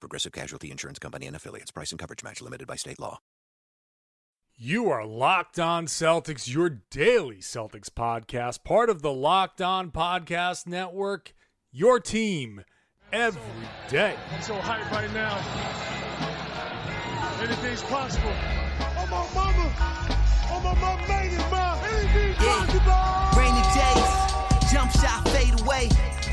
Progressive Casualty Insurance Company and affiliates. Price and coverage match limited by state law. You are Locked On Celtics, your daily Celtics podcast, part of the Locked On Podcast Network, your team every day. I'm so hyped right now. Anything's possible. Oh, my mama. Oh, my mama made it, ma. Anything's possible. Rainy days, jump shot, fade away.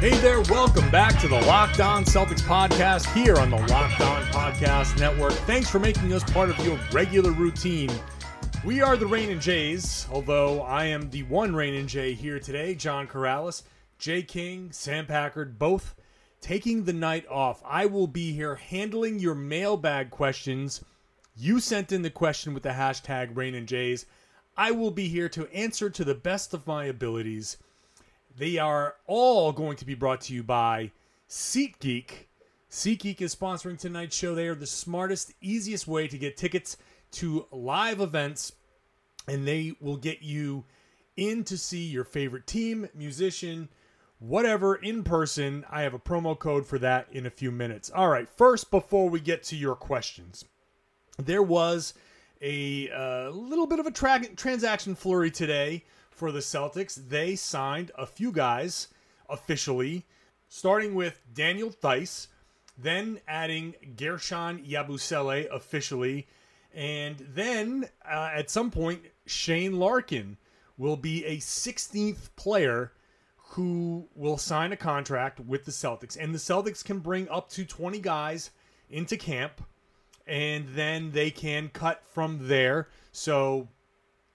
Hey there, welcome back to the Locked On Celtics podcast here on the Locked On Podcast Network. Thanks for making us part of your regular routine. We are the Rain and Jays, although I am the one Rain and Jay here today. John Karalis, Jay King, Sam Packard, both taking the night off. I will be here handling your mailbag questions. You sent in the question with the hashtag Rain and Jays. I will be here to answer to the best of my abilities. They are all going to be brought to you by SeatGeek. SeatGeek is sponsoring tonight's show. They are the smartest, easiest way to get tickets to live events, and they will get you in to see your favorite team, musician, whatever in person. I have a promo code for that in a few minutes. All right, first, before we get to your questions, there was a uh, little bit of a tra- transaction flurry today for the Celtics. They signed a few guys officially, starting with Daniel Theis, then adding Guerschon Yabusele officially, and then uh, at some point Shane Larkin will be a 16th player who will sign a contract with the Celtics, and the Celtics can bring up to 20 guys into camp, and then they can cut from there. So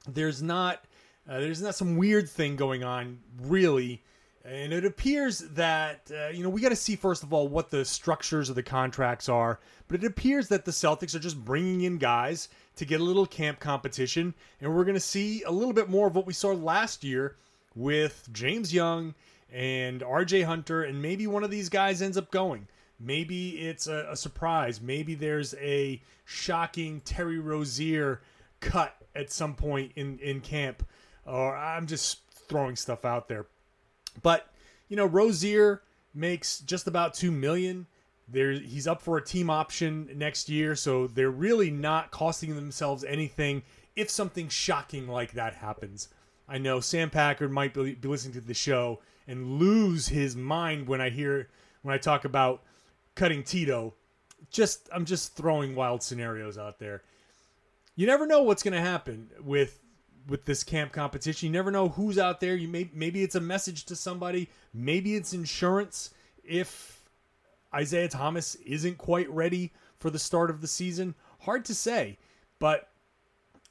there's not uh, there's not some weird thing going on, really. And it appears that, uh, you know, we got to see, first of all, what the structures of the contracts are. But it appears that the Celtics are just bringing in guys to get a little camp competition. And we're going to see a little bit more of what we saw last year with James Young and RJ Hunter. And maybe one of these guys ends up going. Maybe it's a, a surprise. Maybe there's a shocking Terry Rozier cut at some point in, in camp or I'm just throwing stuff out there. But you know, Rozier makes just about two million. There, he's up for a team option next year, so they're really not costing themselves anything if something shocking like that happens. I know Sam Packard might be, listening to the show and lose his mind when I hear when I talk about cutting Tito. Just I'm just throwing wild scenarios out there. You never know what's going to happen with with this camp competition. You never know who's out there. You may maybe it's a message to somebody. Maybe it's insurance if Isaiah Thomas isn't quite ready for the start of the season. Hard to say, but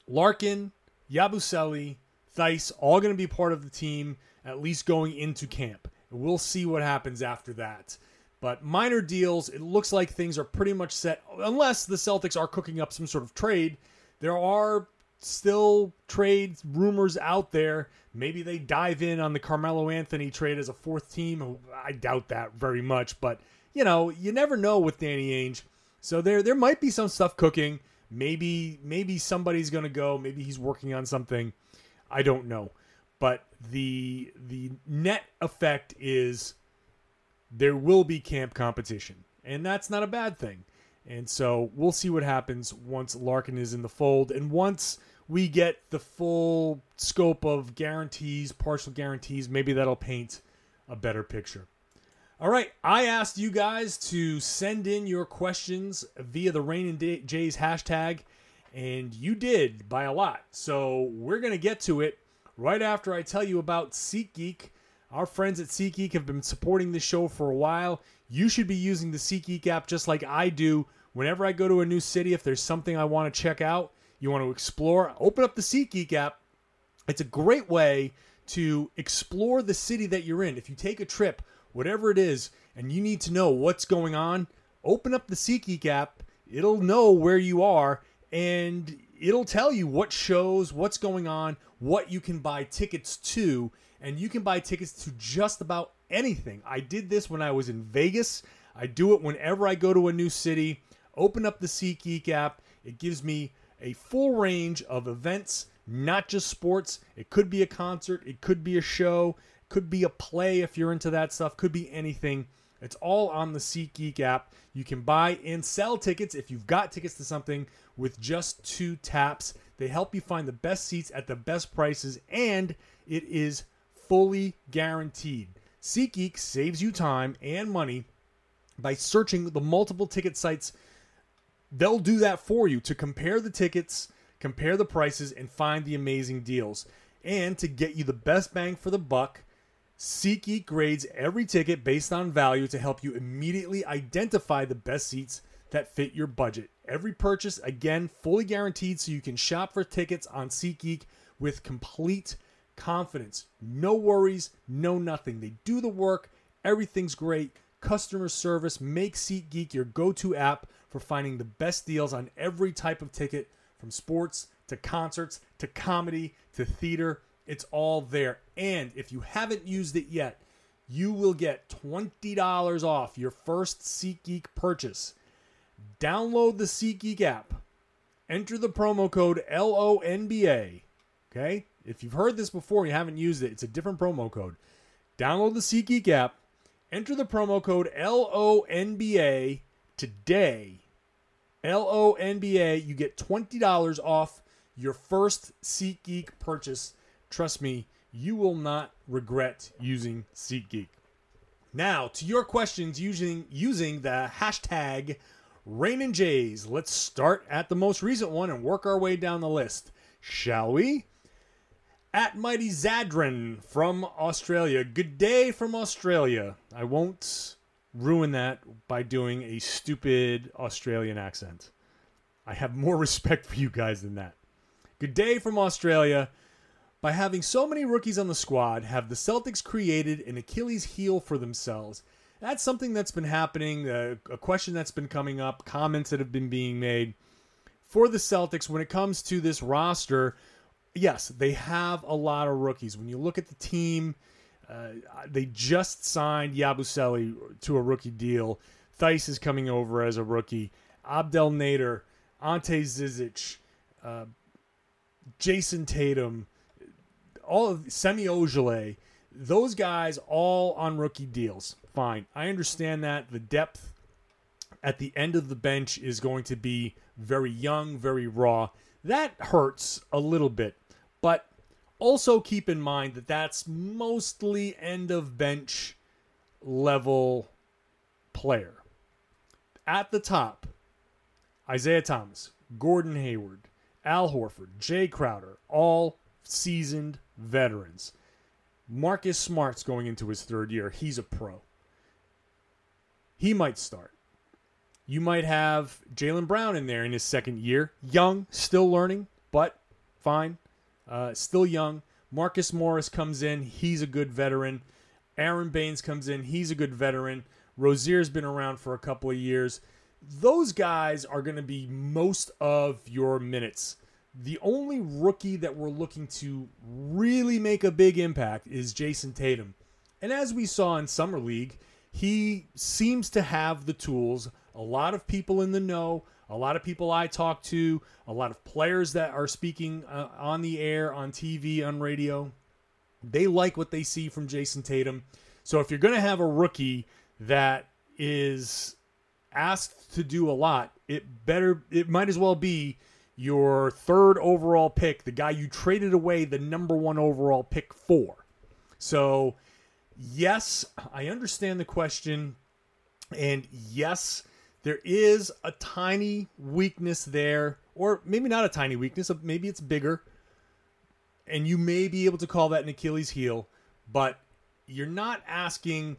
Larkin, Yabusele, Theis, all going to be part of the team at least going into camp. We'll see what happens after that. But minor deals, it looks like things are pretty much set, unless the Celtics are cooking up some sort of trade. There are still trades rumors out there. Maybe they dive in on the Carmelo Anthony trade as a fourth team. I doubt that very much, but you know, you never know with Danny Ainge. So there there might be some stuff cooking. Maybe maybe somebody's going to go, maybe he's working on something. I don't know. But the the net effect is there will be camp competition. And that's not a bad thing. And so we'll see what happens once Larkin is in the fold and once we get the full scope of guarantees, partial guarantees. Maybe that'll paint a better picture. All right, I asked you guys to send in your questions via the Rain and Jays hashtag, and you did by a lot. So we're gonna get to it right after I tell you about SeatGeek. Our friends at SeatGeek have been supporting this show for a while. You should be using the SeatGeek app just like I do. Whenever I go to a new city, if there's something I want to check out, you want to explore, open up the SeatGeek app. It's a great way to explore the city that you're in. If you take a trip, whatever it is, and you need to know what's going on, open up the SeatGeek app. It'll know where you are and it'll tell you what shows, what's going on, what you can buy tickets to, and you can buy tickets to just about anything. I did this when I was in Vegas. I do it whenever I go to a new city. Open up the SeatGeek app. It gives me a full range of events, not just sports. It could be a concert, it could be a show, could be a play if you're into that stuff, could be anything. It's all on the SeatGeek app. You can buy and sell tickets if you've got tickets to something with just two taps. They help you find the best seats at the best prices, and it is fully guaranteed. SeatGeek saves you time and money by searching the multiple ticket sites they'll do that for you to compare the tickets, compare the prices, and find the amazing deals. And to get you the best bang for the buck, SeatGeek grades every ticket based on value to help you immediately identify the best seats that fit your budget. Every purchase, again, fully guaranteed so you can shop for tickets on SeatGeek with complete confidence. No worries, no nothing. They do the work, everything's great. Customer service makes SeatGeek your go to app for finding the best deals on every type of ticket from sports to concerts to comedy to theater. It's all there. And if you haven't used it yet, you will get $20 off your first SeatGeek purchase. Download the SeatGeek app. Enter the promo code LONBA. Okay? If you've heard this before and you haven't used it, it's a different promo code. Download the SeatGeek app. Enter the promo code LONBA today. LONBA. You get $20 off your first SeatGeek purchase. Trust me, you will not regret using SeatGeek. Now, to your questions using using the hashtag Rain and Jays. Let's start at the most recent one and work our way down the list. Shall we? At Mighty Zadran from Australia. Good day from Australia. I won't ruin that by doing a stupid Australian accent. I have more respect for you guys than that. Good day from Australia. By having so many rookies on the squad, have the Celtics created an Achilles heel for themselves? That's something that's been happening, uh, a question that's been coming up, comments that have been being made for the Celtics when it comes to this roster. Yes, they have a lot of rookies. When you look at the team, uh, they just signed Yabusele to a rookie deal. Theis is coming over as a rookie. Abdel Nader, Ante Zizic, uh, Jayson Tatum, all of Semi Ojeleye, those guys all on rookie deals. Fine. I understand that. The depth at the end of the bench is going to be very young, very raw. That hurts a little bit. But also keep in mind that that's mostly end of bench level player. At the top, Isaiah Thomas, Gordon Hayward, Al Horford, Jae Crowder, all seasoned veterans. Marcus Smart's going into his third year. He's a pro. He might start. You might have Jaylen Brown in there in his second year. Young, still learning, but fine. Uh, still young. Marcus Morris comes in. He's a good veteran. Aron Baynes comes in. He's a good veteran. Rozier's been around for a couple of years. Those guys are going to be most of your minutes. The only rookie that we're looking to really make a big impact is Jayson Tatum. And as we saw in Summer League, he seems to have the tools. A lot of people in the know, a lot of people I talk to, a lot of players that are speaking uh, on the air, on TV, on radio, they like what they see from Jayson Tatum. So if you're going to have a rookie that is asked to do a lot, it better it might as well be your third overall pick, the guy you traded away the number 1 overall pick for. So yes, I understand the question. And yes, there is a tiny weakness there, or maybe not a tiny weakness, maybe it's bigger. And you may be able to call that an Achilles heel, but you're not asking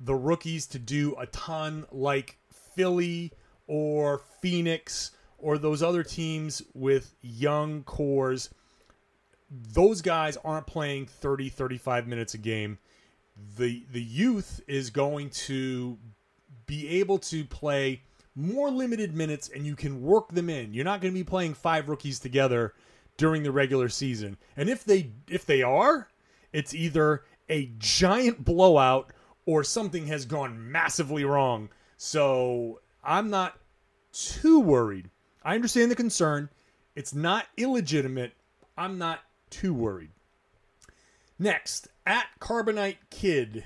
the rookies to do a ton like Philly or Phoenix or those other teams with young cores. Those guys aren't playing 30 35 minutes a game. The the youth is going to be able to play more limited minutes and you can work them in. You're not going to be playing five rookies together during the regular season. And if they if they are, it's either a giant blowout or something has gone massively wrong. So, I'm not too worried. I understand the concern. It's not illegitimate. I'm not too worried. Next, at Carbonite Kid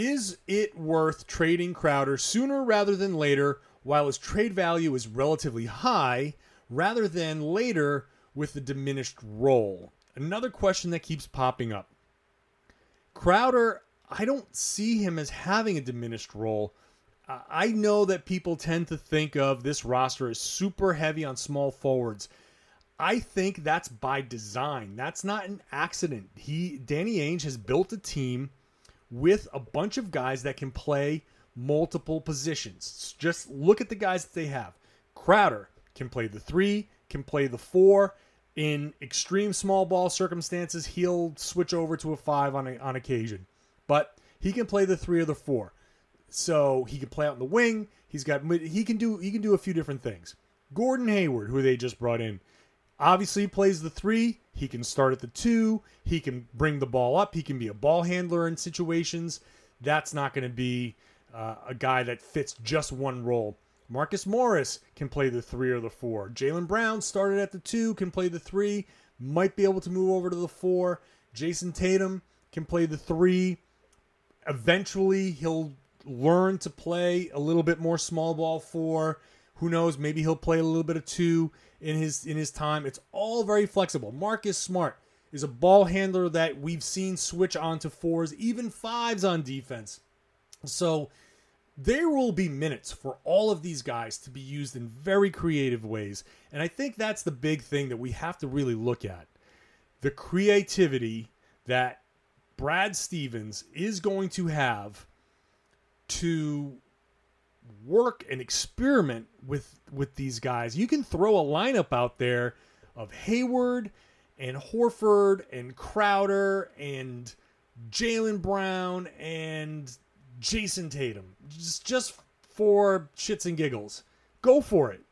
is it worth trading Crowder sooner rather than later while his trade value is relatively high rather than later with the diminished role? Another question that keeps popping up. Crowder, I don't see him as having a diminished role. I know that people tend to think of this roster as super heavy on small forwards. I think that's by design. That's not an accident. He Danny Ainge has built a team with a bunch of guys that can play multiple positions. Just look at the guys that they have. Crowder can play the three, can play the four. In extreme small ball circumstances, he'll switch over to a five on, a, on occasion. But he can play the three or the four. So he can play out in the wing. He's got he can do he can do a few different things. Gordon Hayward, who they just brought in, obviously plays the three. He can start at the two. He can bring the ball up. He can be a ball handler in situations. That's not going to be uh, a guy that fits just one role. Marcus Morris can play the three or the four. Jaylen Brown started at the two, can play the three, might be able to move over to the four. Jayson Tatum can play the three. Eventually, he'll learn to play a little bit more small ball four. Who knows? Maybe he'll play a little bit of two in his in his time. It's all very flexible. Marcus Smart is a ball handler that we've seen switch onto fours, even fives on defense. So there will be minutes for all of these guys to be used in very creative ways. And I think that's the big thing that we have to really look at. The creativity that Brad Stevens is going to have to work and experiment with with these guys. You can throw a lineup out there of Hayward and Horford and Crowder and Jaylen Brown and Jayson Tatum. Just just for shits and giggles. Go for it.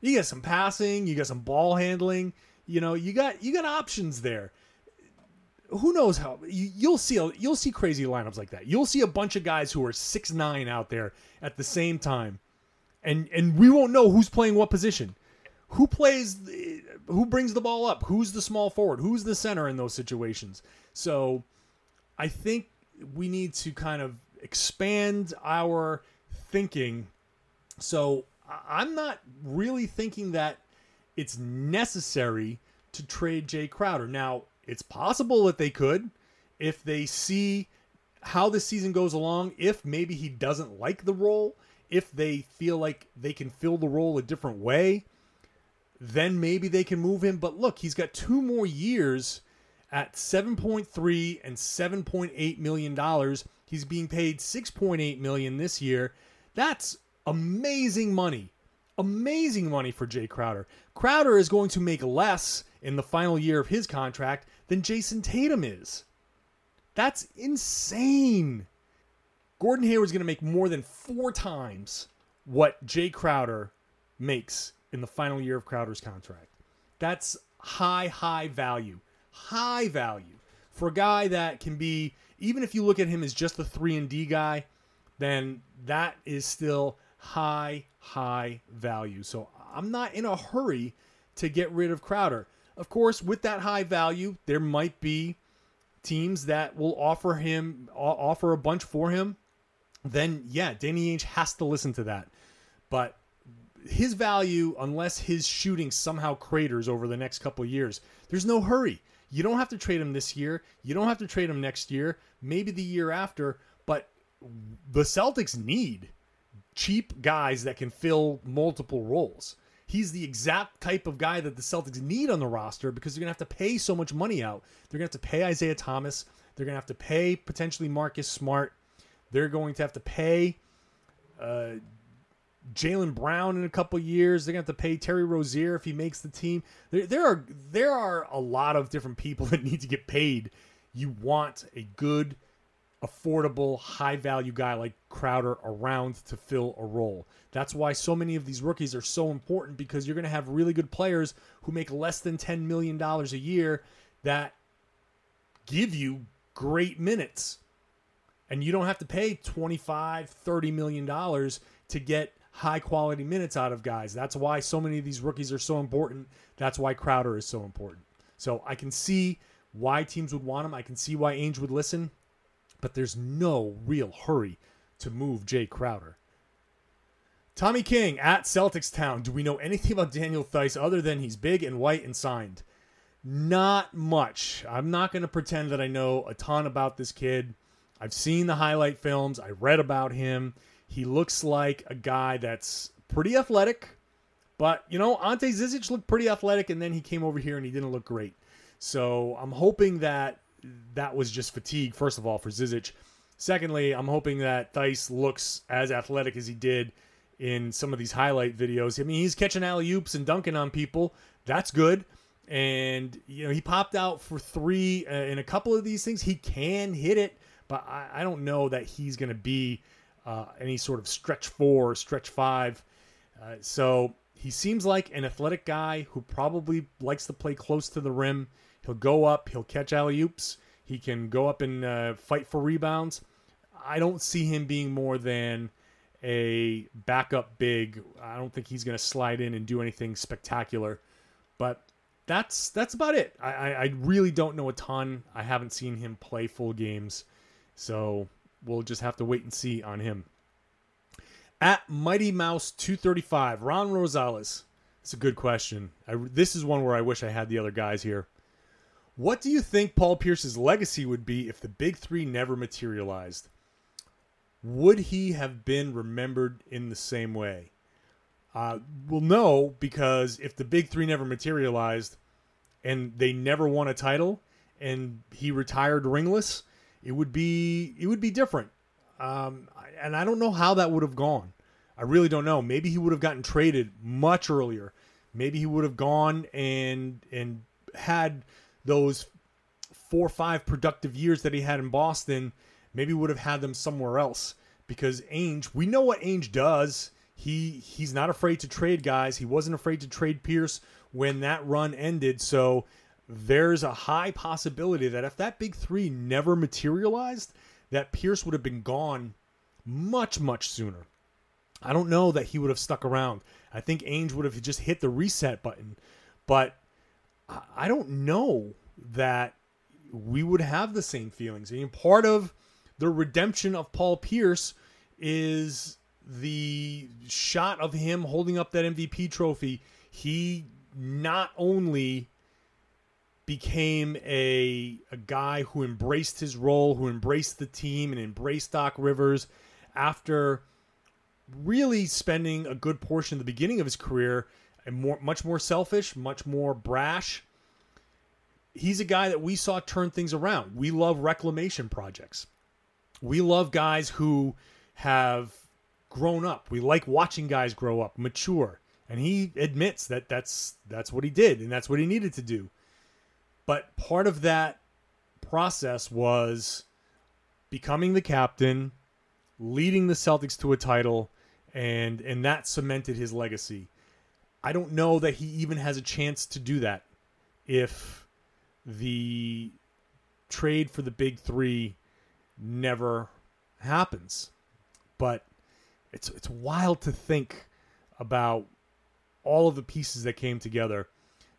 You got some passing, you got some ball handling, you know, you got you got options there who knows how you, will see you'll see crazy lineups like that. You'll see a bunch of guys who are six nine out there at the same time, and and we won't know who's playing what position, who plays, who brings the ball up, who's the small forward, who's the center in those situations. So, I think we need to kind of expand our thinking. So I'm not really thinking that it's necessary to trade Jae Crowder now it's possible that they could if they see how the season goes along, if maybe he doesn't like the role, if they feel like they can fill the role a different way, then maybe they can move him. But look, he's got two more years at 7.3 and 7.8 million dollars. He's being paid 6.8 million this year. That's amazing money. Amazing money for Jae Crowder. Crowder is going to make less in the final year of his contract than Jayson Tatum is. That's insane. Gordon Hayward's going to make more than four times what Jae Crowder makes in the final year of Crowder's contract. That's high, high value. High value for a guy that can be, even if you look at him as just the 3 and D guy, then that is still high, high value. So I'm not in a hurry to get rid of Crowder. Of course, with that high value, there might be teams that will offer him offer a bunch for him. Then yeah, Danny Ainge has to listen to that. But his value, unless his shooting somehow craters over the next couple years, there's no hurry. You don't have to trade him this year. You don't have to trade him next year, maybe the year after, but the Celtics need cheap guys that can fill multiple roles. He's the exact type of guy that the Celtics need on the roster because they're going to have to pay so much money out. They're going to have to pay Isaiah Thomas. They're going to have to pay potentially Marcus Smart. They're going to have to pay uh, Jaylen Brown in a couple years. They're going to have to pay Terry Rozier if he makes the team. There, there are there are a lot of different people that need to get paid. You want a good, affordable, high value guy like Crowder around to fill a role. That's why so many of these rookies are so important because you're going to have really good players who make less than $10 million a year that give you great minutes. And you don't have to pay $25, 30 million dollars to get high quality minutes out of guys. That's why so many of these rookies are so important. That's why Crowder is so important. So I can see why teams would want him. I can see why Ainge would listen, but there's no real hurry to move Jae Crowder. Tommy King at Celtics Town. Do we know anything about Daniel Theis other than he's big and white and signed? Not much. I'm not going to pretend that I know a ton about this kid. I've seen the highlight films, I read about him. He looks like a guy that's pretty athletic, but you know, Ante Zizic looked pretty athletic, and then he came over here and he didn't look great. So I'm hoping that that was just fatigue, first of all, for Zizic. Secondly, I'm hoping that Theis looks as athletic as he did in some of these highlight videos. I mean, he's catching alley oops and dunking on people. That's good. And, you know, he popped out for three uh, in a couple of these things. He can hit it, but I, I don't know that he's going to be uh, any sort of stretch four, stretch five. Uh, so he seems like an athletic guy who probably likes to play close to the rim. He'll go up, he'll catch alley oops, he can go up and uh, fight for rebounds. I don't see him being more than a backup big. I don't think he's going to slide in and do anything spectacular, but that's that's about it. I, I, I really don't know a ton. I haven't seen him play full games, so we'll just have to wait and see on him. At Mighty Mouse 235, Ron Rosales. It's a good question. I, this is one where I wish I had the other guys here. What do you think Paul Pierce's legacy would be if the big three never materialized? Would he have been remembered in the same way? Uh, well, no, because if the big three never materialized and they never won a title and he retired ringless, it would be it would be different. Um, and I don't know how that would have gone. I really don't know. Maybe he would have gotten traded much earlier. Maybe he would have gone and and had those four or five productive years that he had in Boston. Maybe would have had them somewhere else because Ainge. We know what Ainge does. He he's not afraid to trade guys. He wasn't afraid to trade Pierce when that run ended. So there's a high possibility that if that big three never materialized, that Pierce would have been gone much, much sooner. I don't know that he would have stuck around. I think Ainge would have just hit the reset button, but I don't know that we would have the same feelings. I mean, part of the redemption of Paul Pierce is the shot of him holding up that MVP trophy. He not only became a a guy who embraced his role, who embraced the team and embraced Doc Rivers after really spending a good portion of the beginning of his career and more much more selfish, much more brash. He's a guy that we saw turn things around. We love reclamation projects. We love guys who have grown up. We like watching guys grow up, mature. And he admits that that's that's what he did and that's what he needed to do. But part of that process was becoming the captain, leading the Celtics to a title, and and that cemented his legacy. I don't know that he even has a chance to do that if the trade for the big 3 never happens. But it's it's wild to think about all of the pieces that came together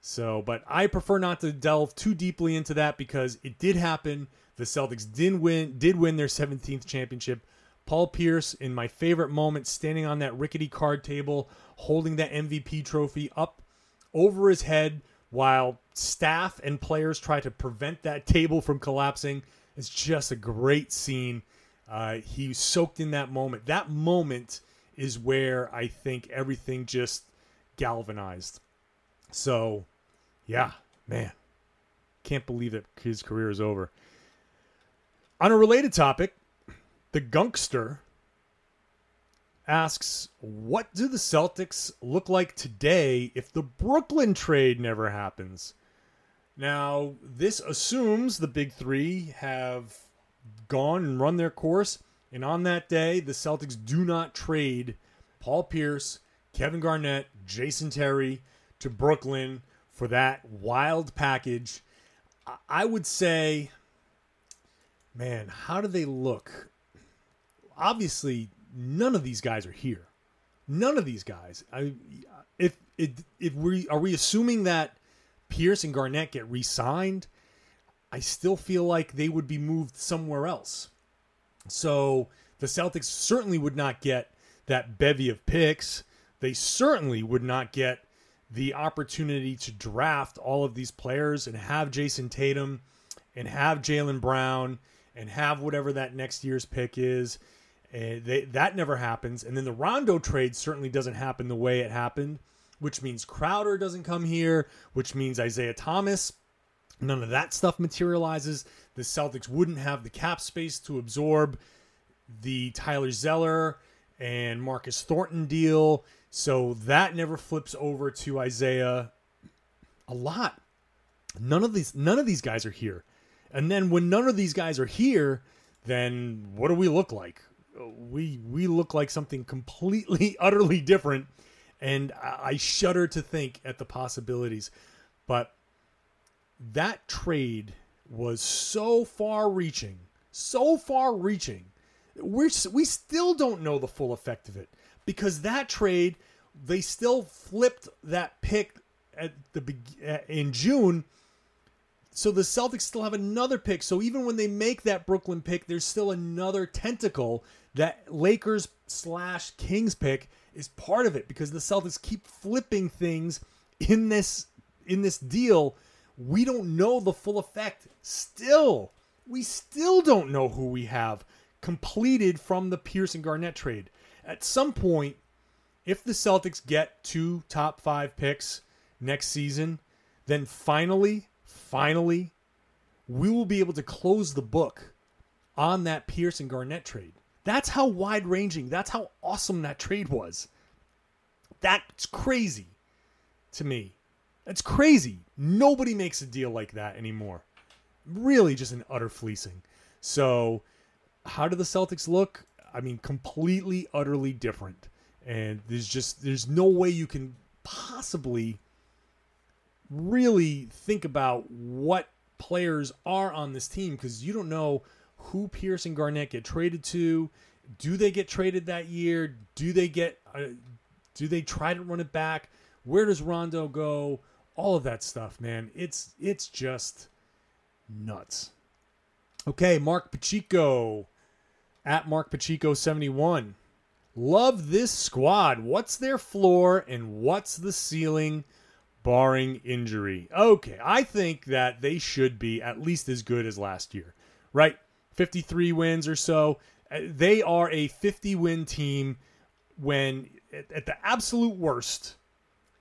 so, but I prefer not to delve too deeply into that because it did happen. The Celtics did win did win their 17th championship. Paul Pierce in my favorite moment standing on that rickety card table holding that MVP trophy up over his head while staff and players try to prevent that table from collapsing. It's just a great scene. Uh, he was soaked in that moment. That moment is where I think everything just galvanized. So, yeah, man, can't believe that his career is over. On a related topic, the Gunkster asks, What do the Celtics look like today if the Brooklyn trade never happens? Now, this assumes the big three have gone and run their course. And on that day, the Celtics do not trade Paul Pierce, Kevin Garnett, Jason Terry to Brooklyn for that wild package. I- would say, man, how do they look? Obviously, none of these guys are here. None of these guys. I, if if if we are we assuming that Pierce and Garnett get re-signed, I still feel like they would be moved somewhere else. So the Celtics certainly would not get that bevy of picks. They certainly would not get the opportunity to draft all of these players and have Jayson Tatum and have Jaylen Brown and have whatever that next year's pick is. And they, that never happens. And then the Rondo trade certainly doesn't happen the way it happened, which means Crowder doesn't come here, which means Isaiah Thomas None of that stuff materializes. The Celtics wouldn't have the cap space to absorb the Tyler Zeller and Marcus Thornton deal. So that never flips over to Isaiah a lot. None of these none of these guys are here. And then when none of these guys are here, then what do we look like? We we look like something completely utterly different and I shudder to think at the possibilities. But that trade was so far reaching, so far reaching. We're, we still don't know the full effect of it because that trade, they still flipped that pick at the uh, in June. So the Celtics still have another pick. So even when they make that Brooklyn pick, there's still another tentacle that Lakers slash Kings pick is part of it because the Celtics keep flipping things in this in this deal we don't know the full effect. Still, we still don't know who we have completed from the Pierce and Garnett trade. At some point, if the Celtics get two top five picks next season, then finally, finally, we will be able to close the book on that Pierce and Garnett trade. That's how wide ranging, that's how awesome that trade was. That's crazy to me. That's crazy. Nobody makes a deal like that anymore. Really, just an utter fleecing. So, how do the Celtics look? I mean, completely, utterly different. And there's just there's no way you can possibly really think about what players are on this team because you don't know who Pierce and Garnett get traded to. Do they get traded that year? Do they get? Uh, do they try to run it back? Where does Rondo go? all of that stuff, man. It's it's just nuts. Okay, Mark Pacheco at Mark Pacheco 71. Love this squad. What's their floor and what's the ceiling barring injury? Okay, I think that they should be at least as good as last year. Right? 53 wins or so. Uh, They are a 50 win team when at at the absolute worst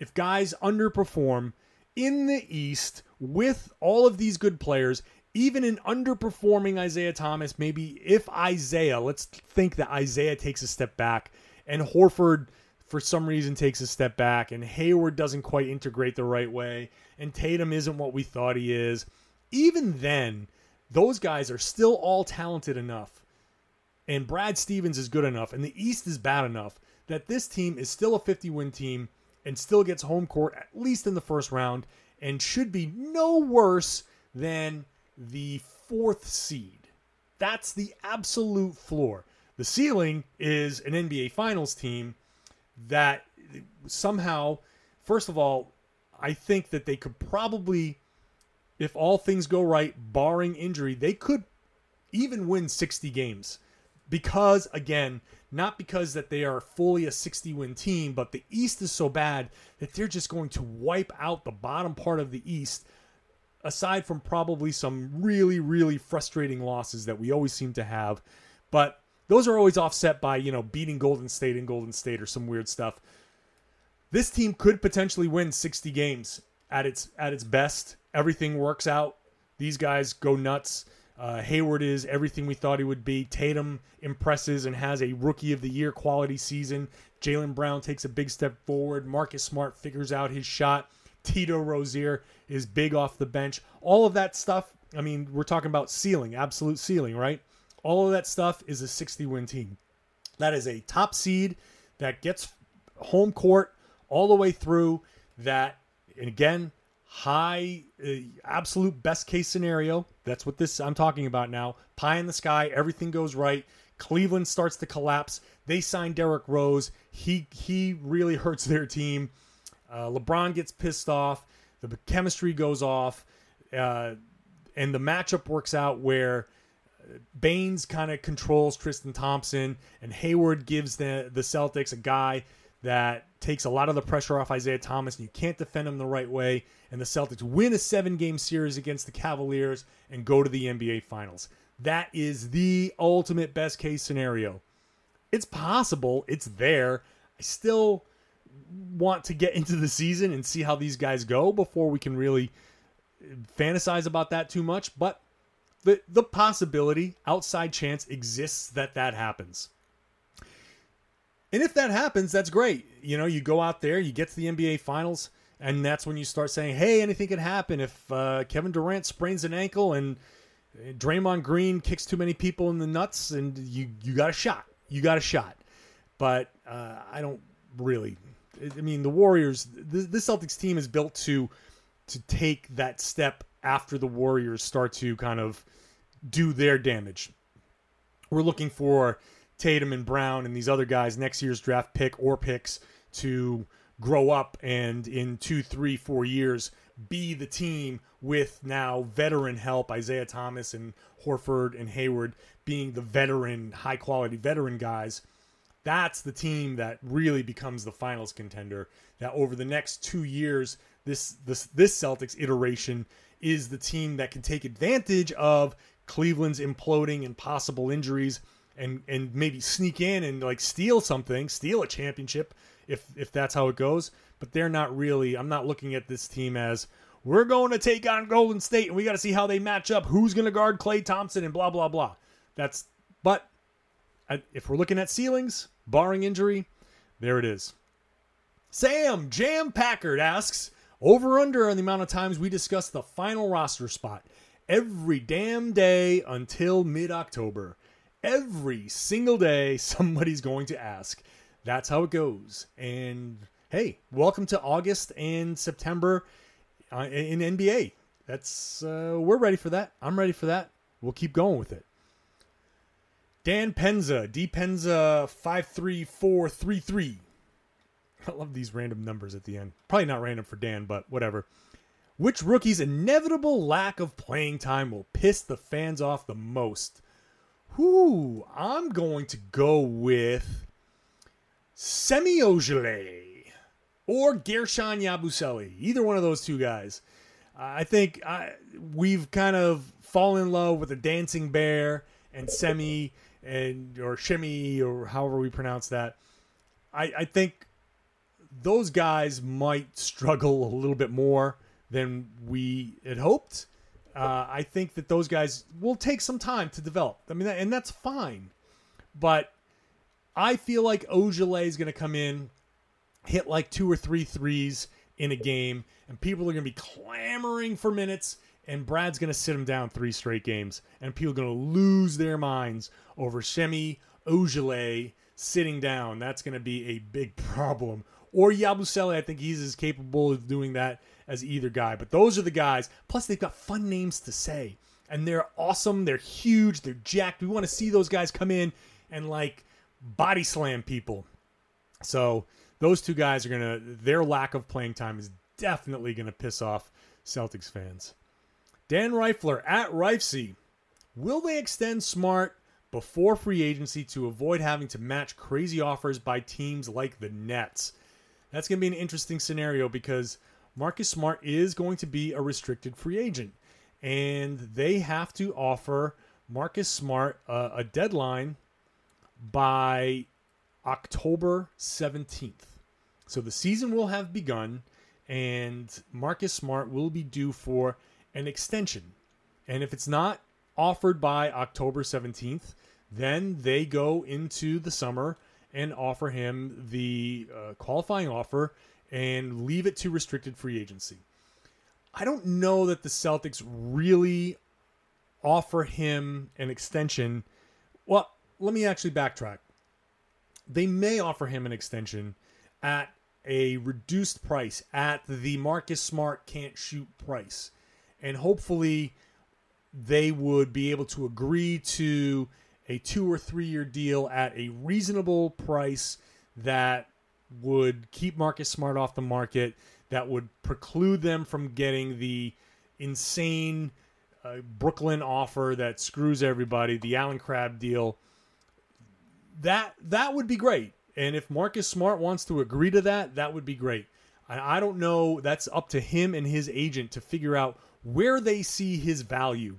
if guys underperform in the East with all of these good players, even an underperforming Isaiah Thomas, maybe if Isaiah, let's think that Isaiah takes a step back and Horford for some reason takes a step back and Hayward doesn't quite integrate the right way and Tatum isn't what we thought he is. Even then, those guys are still all talented enough and Brad Stevens is good enough and the East is bad enough that this team is still a 50 win team and still gets home court at least in the first round and should be no worse than the fourth seed. That's the absolute floor. The ceiling is an NBA Finals team that somehow, first of all, I think that they could probably, if all things go right, barring injury, they could even win 60 games because again, not because that they are fully a 60 win team, but the East is so bad that they're just going to wipe out the bottom part of the East. Aside from probably some really, really frustrating losses that we always seem to have, but those are always offset by you know beating Golden State and Golden State or some weird stuff. This team could potentially win 60 games at its at its best. Everything works out. These guys go nuts. Uh, Hayward is everything we thought he would be. Tatum impresses and has a rookie of the year quality season. Jaylen Brown takes a big step forward. Marcus Smart figures out his shot. Tito Rozier is big off the bench. All of that stuff. I mean, we're talking about ceiling, absolute ceiling, right? All of that stuff is a 60 win team. That is a top seed that gets home court all the way through. That, and again, high, uh, absolute best case scenario. That's what this I'm talking about now. Pie in the sky, everything goes right. Cleveland starts to collapse. They sign Derrick Rose. He he really hurts their team. Uh, LeBron gets pissed off. The chemistry goes off, uh, and the matchup works out where Baynes kind of controls Tristan Thompson, and Hayward gives the the Celtics a guy that takes a lot of the pressure off Isaiah Thomas, and you can't defend him the right way. And the Celtics win a seven game series against the Cavaliers and go to the NBA Finals. That is the ultimate best case scenario. It's possible, it's there. I still want to get into the season and see how these guys go before we can really fantasize about that too much. But the, the possibility, outside chance exists that that happens. And if that happens, that's great. You know, you go out there, you get to the NBA Finals, and that's when you start saying, "Hey, anything could happen if uh, Kevin Durant sprains an ankle and Draymond Green kicks too many people in the nuts, and you you got a shot. You got a shot." But uh, I don't really. I mean, the Warriors. This, this Celtics team is built to to take that step after the Warriors start to kind of do their damage. We're looking for Tatum and Brown and these other guys next year's draft pick or picks to grow up and in two, three, four years be the team with now veteran help, Isaiah Thomas and Horford and Hayward being the veteran, high quality veteran guys. That's the team that really becomes the finals contender. That over the next two years, this this this Celtics iteration is the team that can take advantage of Cleveland's imploding and possible injuries and and maybe sneak in and like steal something, steal a championship if if that's how it goes. But they're not really. I'm not looking at this team as we're going to take on Golden State and we got to see how they match up. Who's going to guard Klay Thompson and blah blah blah. That's but if we're looking at ceilings, barring injury, there it is. Sam Jam Packard asks over under on the amount of times we discuss the final roster spot every damn day until mid October. Every single day, somebody's going to ask. That's how it goes. And hey, welcome to August and September uh, in NBA. That's uh, we're ready for that. I'm ready for that. We'll keep going with it. Dan Penza, D Penza five three four three three. I love these random numbers at the end. Probably not random for Dan, but whatever. Which rookie's inevitable lack of playing time will piss the fans off the most? Whoo, I'm going to go with Semi Ojeleye or Guerschon Yabusele. Either one of those two guys. I think I, we've kind of fallen in love with the Dancing Bear and Semi and or Shimmy or however we pronounce that. I, I think those guys might struggle a little bit more than we had hoped. Uh, I think that those guys will take some time to develop. I mean, and that's fine. But I feel like Ojeleye is going to come in, hit like two or three threes in a game, and people are going to be clamoring for minutes. And Brad's going to sit him down three straight games, and people are going to lose their minds over Semi Ojeleye sitting down. That's going to be a big problem. Or Yabusele, I think he's as capable of doing that as either guy. But those are the guys. Plus, they've got fun names to say. And they're awesome. They're huge. They're jacked. We want to see those guys come in and like body slam people. So those two guys are to, their lack of playing time is definitely to piss off Celtics fans. Dan Reifler at Rifesy. Will they extend Smart before free agency to avoid having to match crazy offers by teams like the Nets. That's going to be an interesting scenario because Marcus Smart is going to be a restricted free agent, and they have to offer Marcus Smart a, deadline by October 17th. So the season will have begun, and Marcus Smart will be due for an extension. And if it's not offered by October 17th, then they go into the summer and offer him the uh, qualifying offer and leave it to restricted free agency. I don't know that the Celtics really offer him an extension. Well, let me actually backtrack. They may offer him an extension at a reduced price, at the Marcus Smart can't shoot price. And hopefully they would be able to agree to a two or three year deal at a reasonable price that would keep Marcus Smart off the market, that would preclude them from getting the insane uh, Brooklyn offer that screws everybody, the Allen Crabbe deal. That that would be great. And if Marcus Smart wants to agree to that, that would be great. I, I don't know. That's up to him and his agent to figure out where they see his value.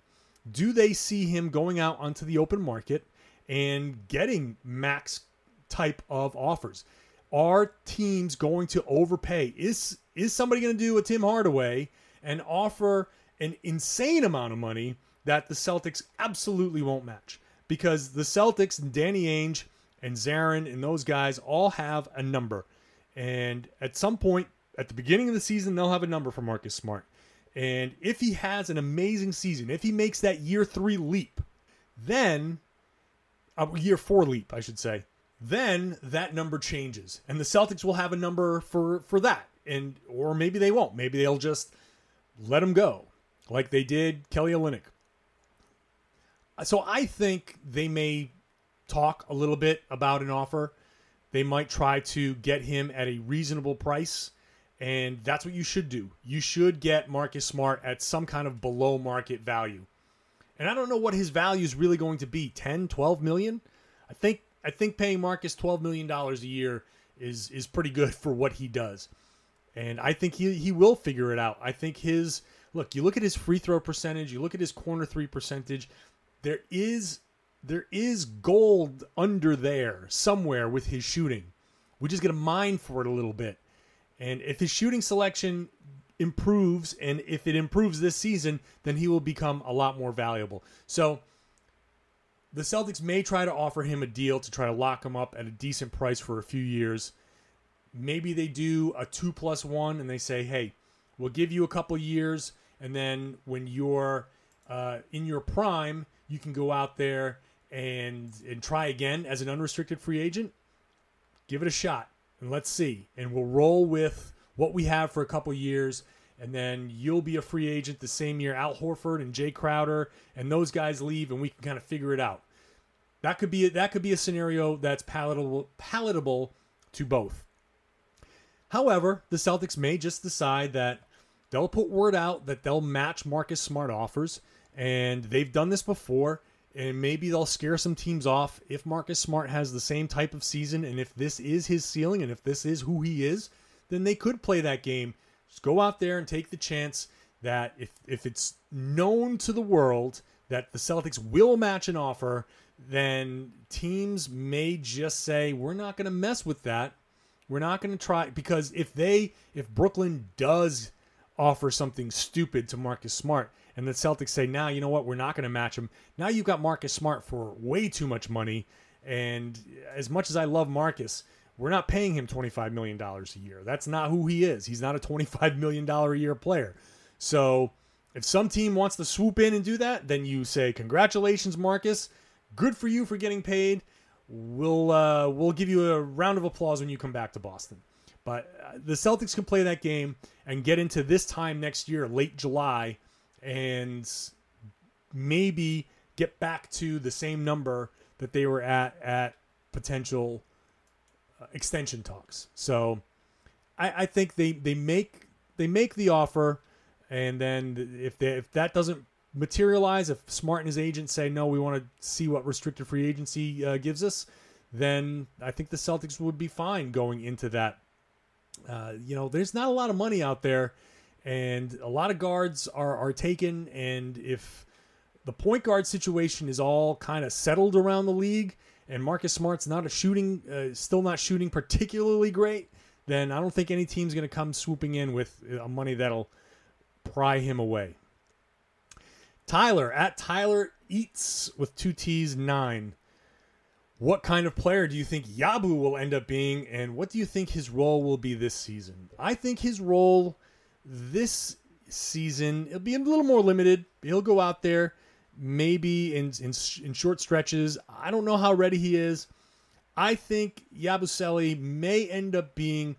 Do they see him going out onto the open market and getting max type of offers? Are teams going to overpay? Is is somebody going to do a Tim Hardaway and offer an insane amount of money that the Celtics absolutely won't match? Because the Celtics, Danny Ainge and Zarren and those guys all have a number. And at some point at the beginning of the season, they'll have a number for Marcus Smart. And if he has an amazing season, if he makes that year three leap, then a year four leap, I should say, then that number changes, and the Celtics will have a number for for that, and or maybe they won't. Maybe they'll just let him go, like they did Kelly Olynyk. So I think they may talk a little bit about an offer. They might try to get him at a reasonable price and that's what you should do. You should get Marcus Smart at some kind of below market value. And I don't know what his value is really going to be 10, 12 million. I think I think paying Marcus 12 million dollars a year is is pretty good for what he does. And I think he he will figure it out. I think his look, you look at his free throw percentage, you look at his corner 3 percentage, there is there is gold under there somewhere with his shooting. We just got to mine for it a little bit. And if his shooting selection improves, and if it improves this season, then he will become a lot more valuable. So the Celtics may try to offer him a deal to try to lock him up at a decent price for a few years. Maybe they do a two plus one and they say, hey, we'll give you a couple years, and then when you're uh, in your prime, you can go out there and and try again as an unrestricted free agent. Give it a shot and let's see. And we'll roll with what we have for a couple years. And then you'll be a free agent the same year. Al Horford and Jae Crowder and those guys leave, and we can kind of figure it out. That could be that could be a scenario that's palatable palatable to both. However, the Celtics may just decide that they'll put word out that they'll match Marcus Smart offers, and they've done this before and maybe they'll scare some teams off if Marcus Smart has the same type of season and if this is his ceiling and if this is who he is, then they could play that game. Just go out there and take the chance that if if it's known to the world that the Celtics will match an offer, then teams may just say we're not going to mess with that. We're not going to try because if they if Brooklyn does offer something stupid to Marcus Smart, and the Celtics say, now, you know what, we're not going to match him. Now you've got Marcus Smart for way too much money. And as much as I love Marcus, we're not paying him $25 million a year. That's not who he is. He's not a $25 million a year player. So if some team wants to swoop in and do that, then you say, congratulations, Marcus. Good for you for getting paid. We'll uh, we'll give you a round of applause when you come back to Boston. But uh, the Celtics can play that game and get into this time next year, late July, and maybe get back to the same number that they were at at potential uh, extension talks. So I, I think they, they make they make the offer, and then if they, if that doesn't materialize, if Smart and his agent say no, we want to see what restricted free agency uh, gives us, then I think the Celtics would be fine going into that. Uh, you know, there's not a lot of money out there, and a lot of guards are are taken. And if the point guard situation is all kind of settled around the league, and Marcus Smart's not a shooting, uh, still not shooting particularly great, then I don't think any team's going to come swooping in with uh, money that'll pry him away. Tyler at Tyler Eats with two T's nine. What kind of player do you think Yabu will end up being, and what do you think his role will be this season? I think his role this season it'll be a little more limited. He'll go out there maybe in in, in short stretches. I don't know how ready he is. I think Yabusele may end up being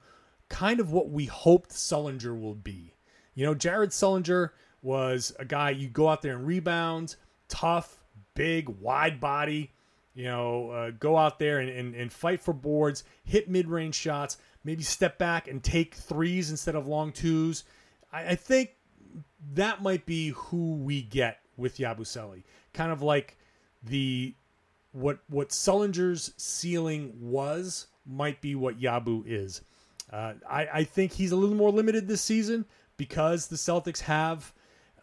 kind of what we hoped Sullinger will be. You know, Jared Sullinger was a guy you go out there and rebound, tough, big, wide body. You know, uh, go out there and, and, and fight for boards, hit mid range shots, maybe step back and take threes instead of long twos. I, I think that might be who we get with Yabusele. Kind of like the what what Sullinger's ceiling was might be what Yabu is. Uh, I, I think he's a little more limited this season because the Celtics have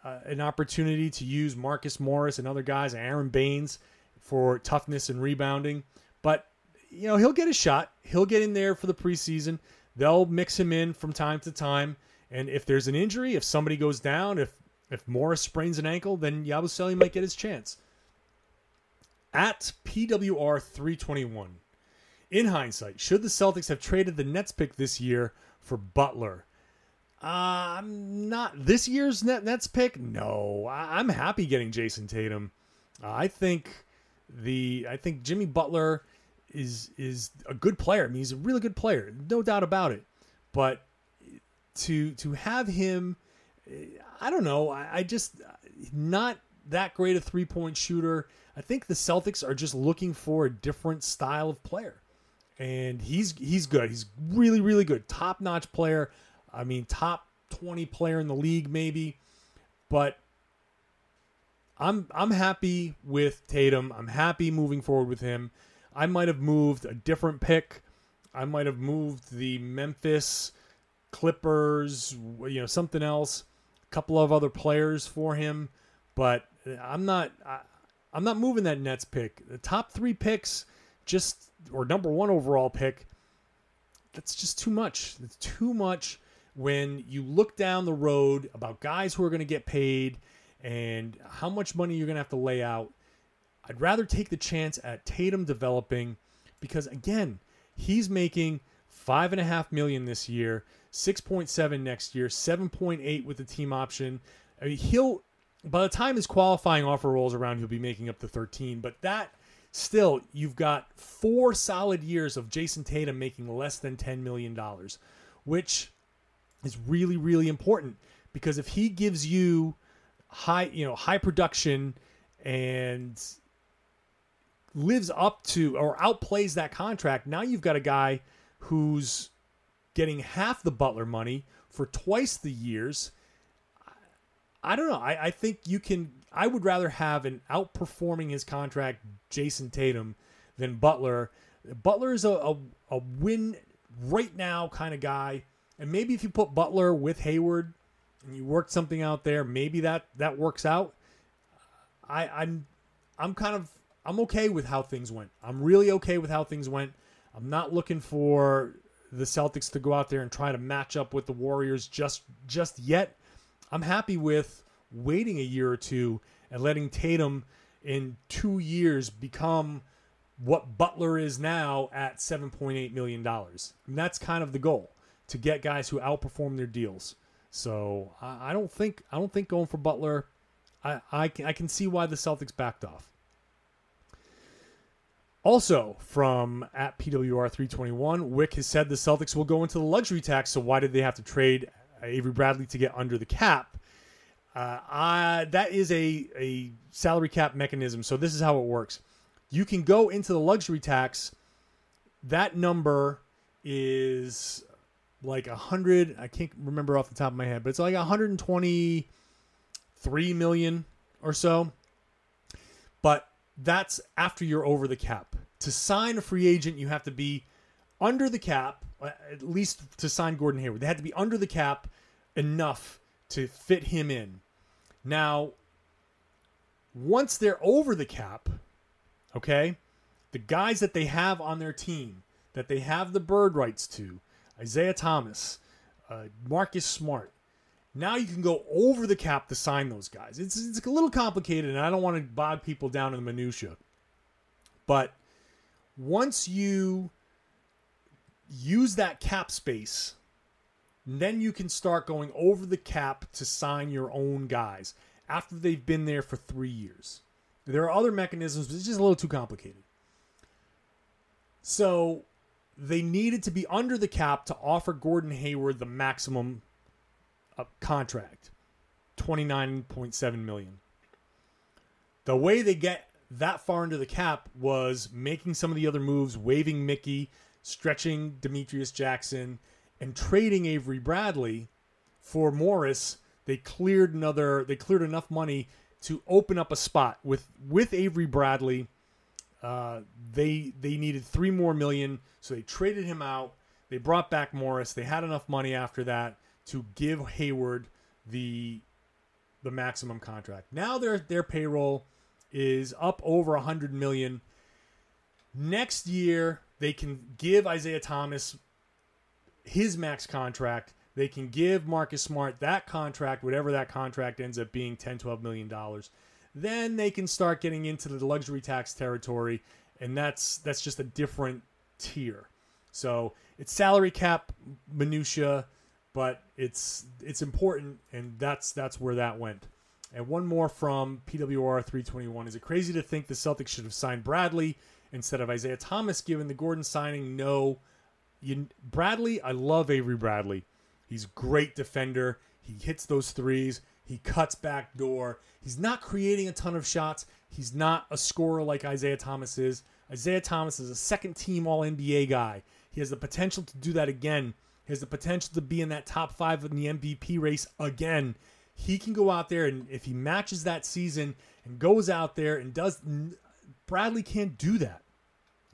uh, an opportunity to use Marcus Morris and other guys, Aron Baynes, for toughness and rebounding. But you know he'll get a shot. He'll get in there for the preseason. They'll mix him in from time to time. And if there's an injury, if somebody goes down, if if Morris sprains an ankle, then Yabusele might get his chance. At PWR 321, in hindsight, should the Celtics have traded the Nets pick this year for Butler? Uh, I'm not this year's net Nets pick. No, I, am happy getting Jayson Tatum. Uh, I think the I think Jimmy Butler is is a good player. I mean, he's a really good player, no doubt about it. But to to have him, I don't know. I, I just not that great a three point shooter. I think the Celtics are just looking for a different style of player, and he's he's good. He's really really good, top notch player. I mean, top twenty player in the league maybe, but. I'm I'm happy with Tatum. I'm happy moving forward with him. I might have moved a different pick. I might have moved the Memphis Clippers, you know, something else a couple of other players for him, but I'm not I, I'm not moving that Nets pick. The top three picks, just or number one overall pick, that's just too much. It's too much when you look down the road about guys who are going to get paid and how much money you're going to have to lay out. I'd rather take the chance at Tatum developing because again, he's making five and a half million this year. 6.7 next year, 7.8 with the team option. I mean, he'll by the time his qualifying offer rolls around, he'll be making up to 13. But that still, you've got four solid years of Jayson Tatum making less than 10 million dollars, which is really really important because if he gives you high, you know, high production and lives up to or outplays that contract, now you've got a guy who's getting half the Butler money for twice the years. I don't know. I, I think you can. I would rather have an outperforming his contract jayson Tatum than Butler. Butler is a, a, a win right now kind of guy. And maybe if you put Butler with Hayward and you work something out there, maybe that that works out. I, I'm I'm kind of I'm okay with how things went. I'm really okay with how things went. I'm not looking for the Celtics to go out there and try to match up with the Warriors just just yet. I'm happy with waiting a year or two and letting Tatum in 2 years become what Butler is now at 7.8 million dollars. And that's kind of the goal to get guys who outperform their deals. So I, I don't think I don't think going for Butler. I, I can, I can see why the Celtics backed off. Also, from at PWR321, Wyc has said the Celtics will go into the luxury tax, so why did they have to trade Avery Bradley to get under the cap? Uh, I, that is a, a salary cap mechanism, so this is how it works. You can go into the luxury tax. That number is like a hundred. I can't remember off the top of my head, but it's like 123 million or so. But that's after you're over the cap. To sign a free agent, you have to be under the cap, uh, at least to sign Gordon Hayward. They had to be under the cap enough to fit him in. Now, once they're over the cap, okay, the guys that they have on their team that they have the bird rights to, Isaiah Thomas, uh, Marcus Smart. Now you can go over the cap to sign those guys. It's it's a little complicated, and I don't want to bog people down in the minutia. But once you use that cap space, then you can start going over the cap to sign your own guys after they've been there for three years. There are other mechanisms, but it's just a little too complicated. So they needed to be under the cap to offer Gordon Hayward the maximum uh, contract, twenty nine point seven million. The way they get that far into the cap was making some of the other moves, waiving Mickey, stretching Demetrius Jackson, and trading Avery Bradley for Morris. They cleared another. They cleared enough money to open up a spot with with Avery Bradley. Uh, they they needed three more million, so they traded him out. They brought back Morris. They had enough money after that to give Hayward the the maximum contract. Now their their payroll is up over a hundred million. Next year they can give Isaiah Thomas his max contract. They can give Marcus Smart that contract, whatever that contract ends up being, 10, 12 million dollars. Then they can start getting into the luxury tax territory, and that's that's just a different tier. So it's salary cap minutia, but it's it's important, and that's that's where that went. And one more from PWR 321. Is it crazy to think the Celtics should have signed Bradley instead of Isaiah Thomas given the Gordon signing? No. You, Bradley, I love Avery Bradley. He's great defender. He hits those threes. He cuts back door. He's not creating a ton of shots. He's not a scorer like Isaiah Thomas is. Isaiah Thomas is a second team All NBA guy. He has the potential to do that again. He has the potential to be in that top five in the MVP race again. He can go out there and if he matches that season and goes out there and does, Bradley can't do that.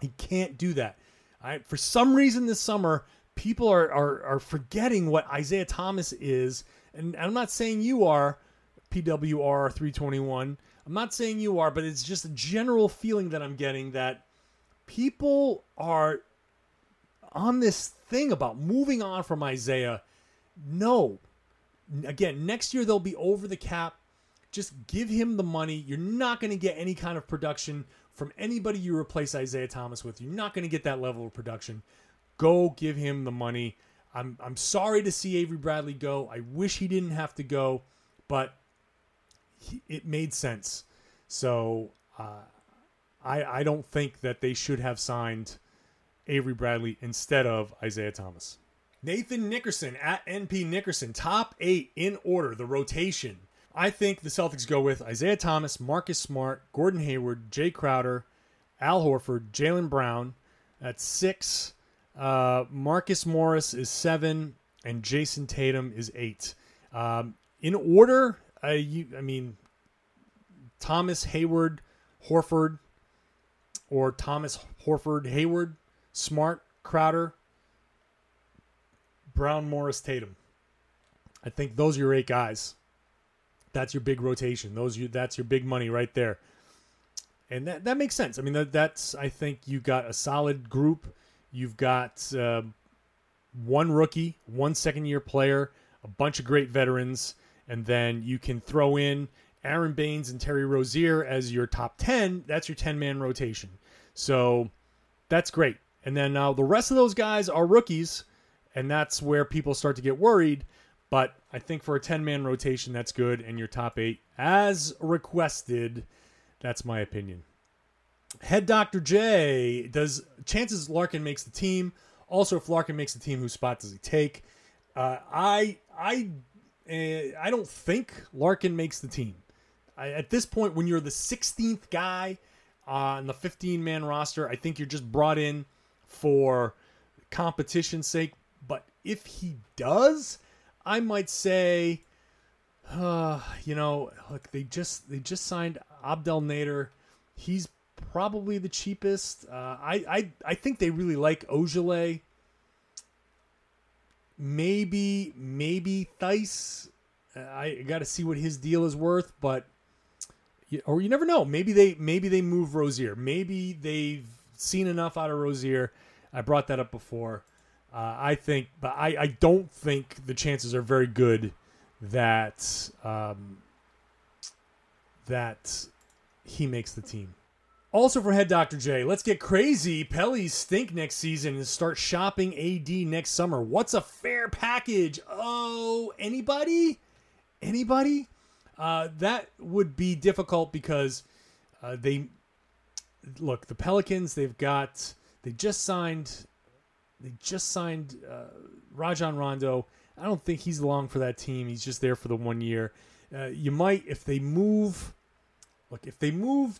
He can't do that. I, for some reason this summer, people are, are are forgetting what Isaiah Thomas is, and I'm not saying you are, PWR 321. I'm not saying you are, but it's just a general feeling that I'm getting that people are on this thing about moving on from Isaiah. No. Again, next year they'll be over the cap. Just give him the money. You're not going to get any kind of production from anybody you replace Isaiah Thomas with. You're not going to get that level of production. Go give him the money. I'm I'm sorry to see Avery Bradley go. I wish he didn't have to go, but it made sense. So uh, I I don't think that they should have signed Avery Bradley instead of Isaiah Thomas. Nathan Nickerson at NP Nickerson, top eight in order, the rotation. I think the Celtics go with Isaiah Thomas, Marcus Smart, Gordon Hayward, Jae Crowder, Al Horford, Jaylen Brown. That's six. Uh, Marcus Morris is seven, and Jayson Tatum is eight. Um, in order, I, you, I mean, Thomas Hayward, Horford, or Thomas Horford Hayward, Smart Crowder, Brown Morris Tatum. I think those are your eight guys. That's your big rotation. Those you that's your big money right there. And that that makes sense. I mean that, that's I think you've got a solid group. You've got uh, one rookie, one second year player, a bunch of great veterans, and then you can throw in Aron Baynes and Terry Rozier as your top 10. That's your 10 man rotation. So that's great. And then now the rest of those guys are rookies, and that's where people start to get worried. But I think for a 10 man rotation, that's good. And your top eight, as requested, that's my opinion. Head Dr. J, does chances Larkin makes the team? Also, if Larkin makes the team, whose spot does he take? Uh, I I uh, I don't think Larkin makes the team. I, at this point, when you're the 16th guy on the 15 man roster, I think you're just brought in for competition's sake. But if he does, I might say Uh, you know, look, they just they just signed Abdel Nader. He's probably the cheapest. Uh, I I I think they really like Ojeleye. Maybe maybe Theis. Uh, I got to see what his deal is worth, but or you never know. Maybe they maybe they move Rozier. Maybe they've seen enough out of Rozier. I brought that up before. Uh, I think, but I, I don't think the chances are very good that um, that he makes the team. Also for head Dr. J, let's get crazy. Pelly's stink next season and start shopping AD next summer. What's a fair package? Oh, anybody? Anybody? Uh, that would be difficult because uh, they look the Pelicans. They've got they just signed they just signed uh, Rajon Rondo. I don't think he's long for that team. He's just there for the one year. Uh, you might if they move. Look, if they move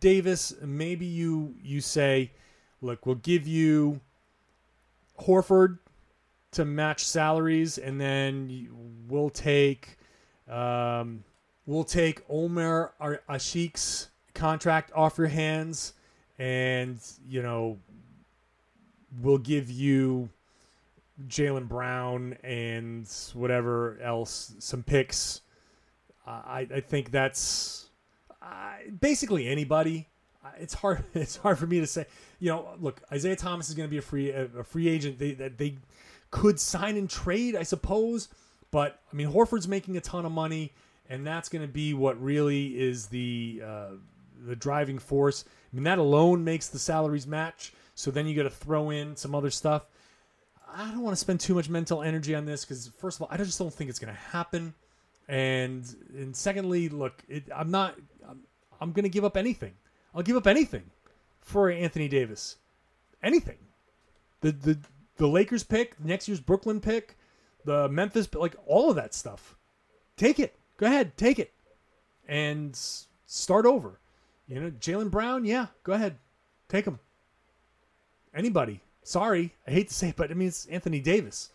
Davis, maybe you you say, look, we'll give you Horford to match salaries, and then we'll take um, we'll take Omer Asik's contract off your hands, and you know we'll give you Jaylen Brown and whatever else, some picks. I I think that's uh, basically anybody. Uh, It's hard. It's hard for me to say. You know, look, Isaiah Thomas is going to be a free a, free agent. They they could sign and trade, I suppose. But I mean, Horford's making a ton of money, and that's going to be what really is the uh, the driving force. I mean, that alone makes the salaries match. So then you got to throw in some other stuff. I don't want to spend too much mental energy on this because first of all, I just don't think it's going to happen, and and secondly, look, it, I'm not. I'm, going to give up anything. I'll give up anything for Anthony Davis. Anything. The the the Lakers pick, next year's Brooklyn pick, the Memphis, like all of that stuff. Take it. Go ahead, take it, and start over. You know, Jaylen Brown, yeah, go ahead, take him. Anybody. Sorry, I hate to say it, but I mean it's Anthony Davis.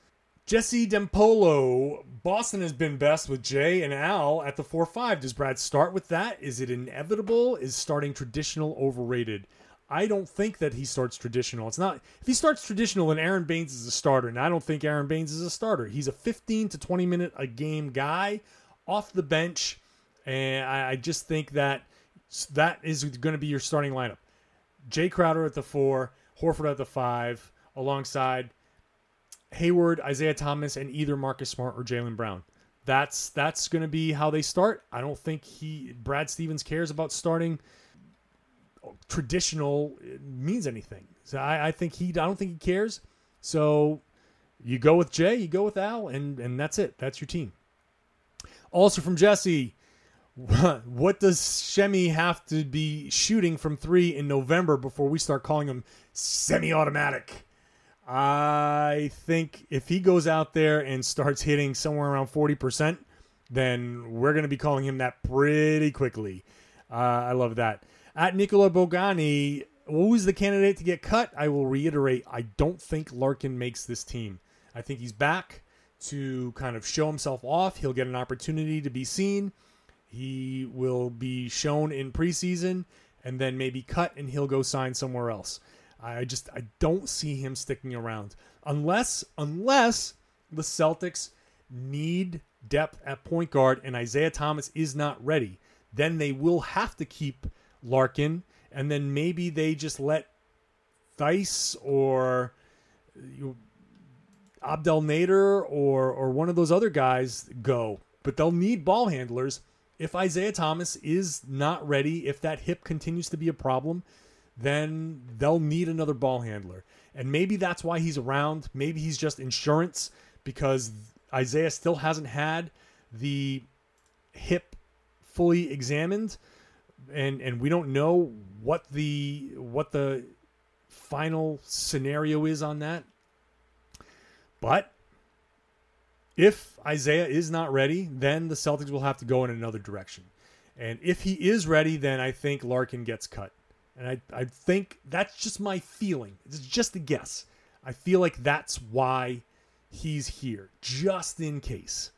Jesse Dempolo, Boston has been best with Jae and Al at the 4 5. Does Brad start with that? Is it inevitable? Is starting traditional overrated? I don't think that he starts traditional. It's not. If he starts traditional, then Aron Baynes is a starter, and I don't think Aron Baynes is a starter. He's a 15 to 20 minute a game guy off the bench, and I, I just think that that is going to be your starting lineup. Jae Crowder at the four, Horford at the five, alongside Hayward, Isaiah Thomas, and either Marcus Smart or Jaylen Brown. That's that's going to be how they start. I don't think he Brad Stevens cares about starting traditional means anything. So I, I think he I don't think he cares. So you go with Jae, you go with Al, and and that's it. That's your team. Also from Jesse, what does Semi have to be shooting from three in November before we start calling him semi-automatic? I think if he goes out there and starts hitting somewhere around 40%, then we're going to be calling him that pretty quickly. Uh, I love that. At Nicola Bogani, who's the candidate to get cut? I will reiterate, I don't think Larkin makes this team. I think he's back to kind of show himself off. He'll get an opportunity to be seen. He will be shown in preseason and then maybe cut and he'll go sign somewhere else. I just I don't see him sticking around unless unless the Celtics need depth at point guard and Isaiah Thomas is not ready. Then they will have to keep Larkin and then maybe they just let Theis or you Abdel Nader or or one of those other guys go. But they'll need ball handlers if Isaiah Thomas is not ready, if that hip continues to be a problem, then they'll need another ball handler. And maybe that's why he's around. Maybe he's just insurance because Isaiah still hasn't had the hip fully examined and and we don't know what the what the final scenario is on that. But if Isaiah is not ready, then the Celtics will have to go in another direction. And if he is ready, then I think Larkin gets cut. And I, I think that's just my feeling. It's just a guess. I feel like that's why he's here, just in case.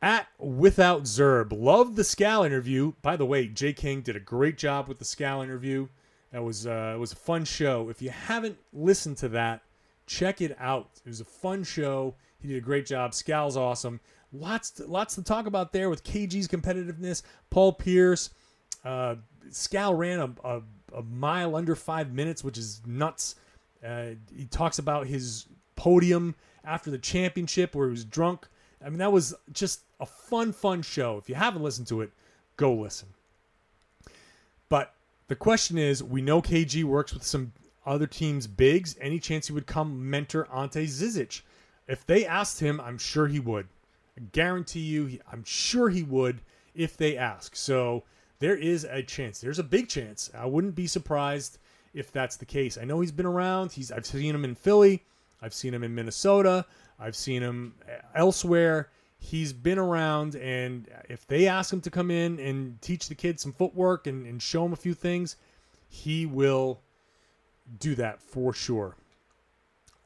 At Without Zerb. Love the Scal interview. By the way, Jay King did a great job with the Scal interview. That was uh, it was a fun show. If you haven't listened to that, check it out. It was a fun show. He did a great job. Scal's awesome. Lots to, lots to talk about there with KG's competitiveness. Paul Pierce. Uh, Scal ran a, a, a mile under five minutes, which is nuts. Uh, he talks about his podium after the championship where he was drunk. I mean, that was just a fun, fun show. If you haven't listened to it, go listen. But the question is, we know KG works with some other teams' bigs. Any chance he would come mentor Ante Zizic? If they asked him, I'm sure he would. I guarantee you, I'm sure he would if they ask. So there is a chance. There's a big chance. I wouldn't be surprised if that's the case. I know he's been around. He's I've seen him in Philly. I've seen him in Minnesota. I've seen him elsewhere. He's been around, and if they ask him to come in and teach the kids some footwork and, and show him a few things, he will do that for sure.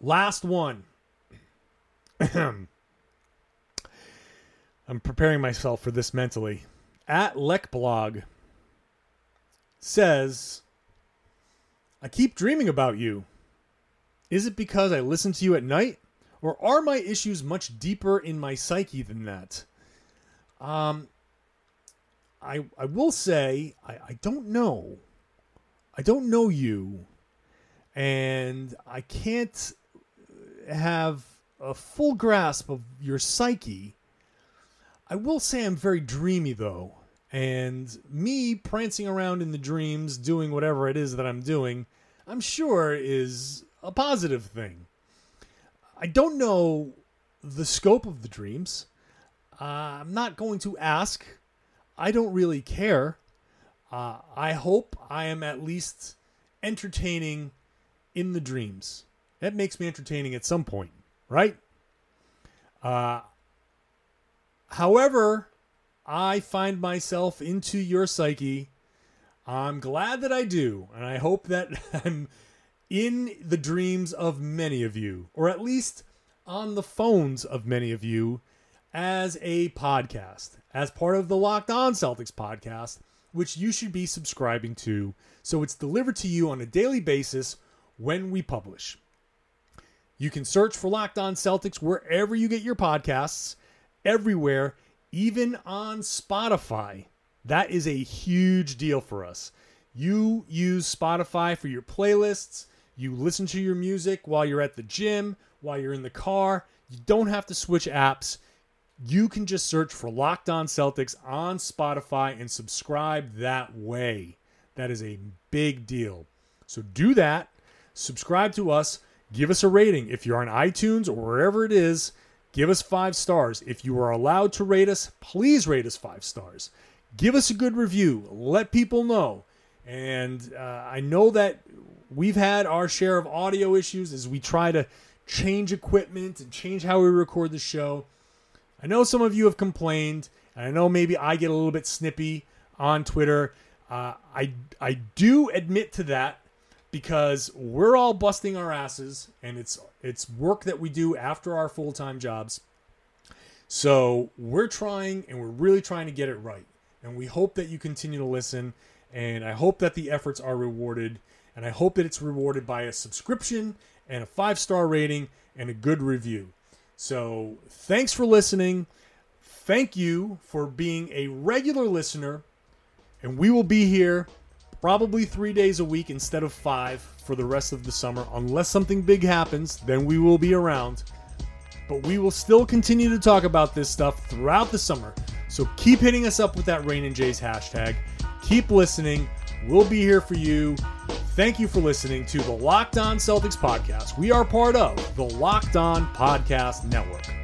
Last one. I'm preparing myself for this mentally. At Lekblog says, I keep dreaming about you. Is it because I listen to you at night? Or are my issues much deeper in my psyche than that? Um, I, I will say, I, I don't know. I don't know you. And I can't have a full grasp of your psyche. I will say I'm very dreamy though. And me prancing around in the dreams, doing whatever it is that I'm doing, I'm sure is a positive thing. I don't know the scope of the dreams. Uh, I'm not going to ask. I don't really care. Uh, I hope I am at least entertaining in the dreams. That makes me entertaining at some point, right? Uh, however, I find myself into your psyche. I'm glad that I do, and I hope that I'm in the dreams of many of you, or at least on the phones of many of you, as a podcast, as part of the Locked On Celtics podcast, which you should be subscribing to so it's delivered to you on a daily basis when we publish. You can search for Locked On Celtics wherever you get your podcasts, everywhere, even on Spotify. That is a huge deal for us. You use Spotify for your playlists, you listen to your music while you're at the gym, while you're in the car. You don't have to switch apps. You can just search for Locked On Celtics on Spotify and subscribe that way. That is a big deal. So do that. Subscribe to us. Give us a rating. If you're on iTunes or wherever it is, give us five stars. If you are allowed to rate us, please rate us five stars. Give us a good review. Let people know. And uh, I know that we've had our share of audio issues as we try to change equipment and change how we record the show. I know some of you have complained, and I know maybe I get a little bit snippy on Twitter. Uh, I I do admit to that because we're all busting our asses, and it's it's work that we do after our full time jobs. So we're trying, and we're really trying to get it right, and we hope that you continue to listen, and I hope that the efforts are rewarded, and I hope that it's rewarded by a subscription and a five star rating and a good review. So thanks for listening. Thank you for being a regular listener. And we will be here probably three days a week instead of five for the rest of the summer. Unless something big happens, then we will be around. But we will still continue to talk about this stuff throughout the summer. So keep hitting us up with that Rain and Jays hashtag. Keep listening. We'll be here for you. Thank you for listening to the Locked On Celtics podcast. We are part of the Locked On Podcast Network.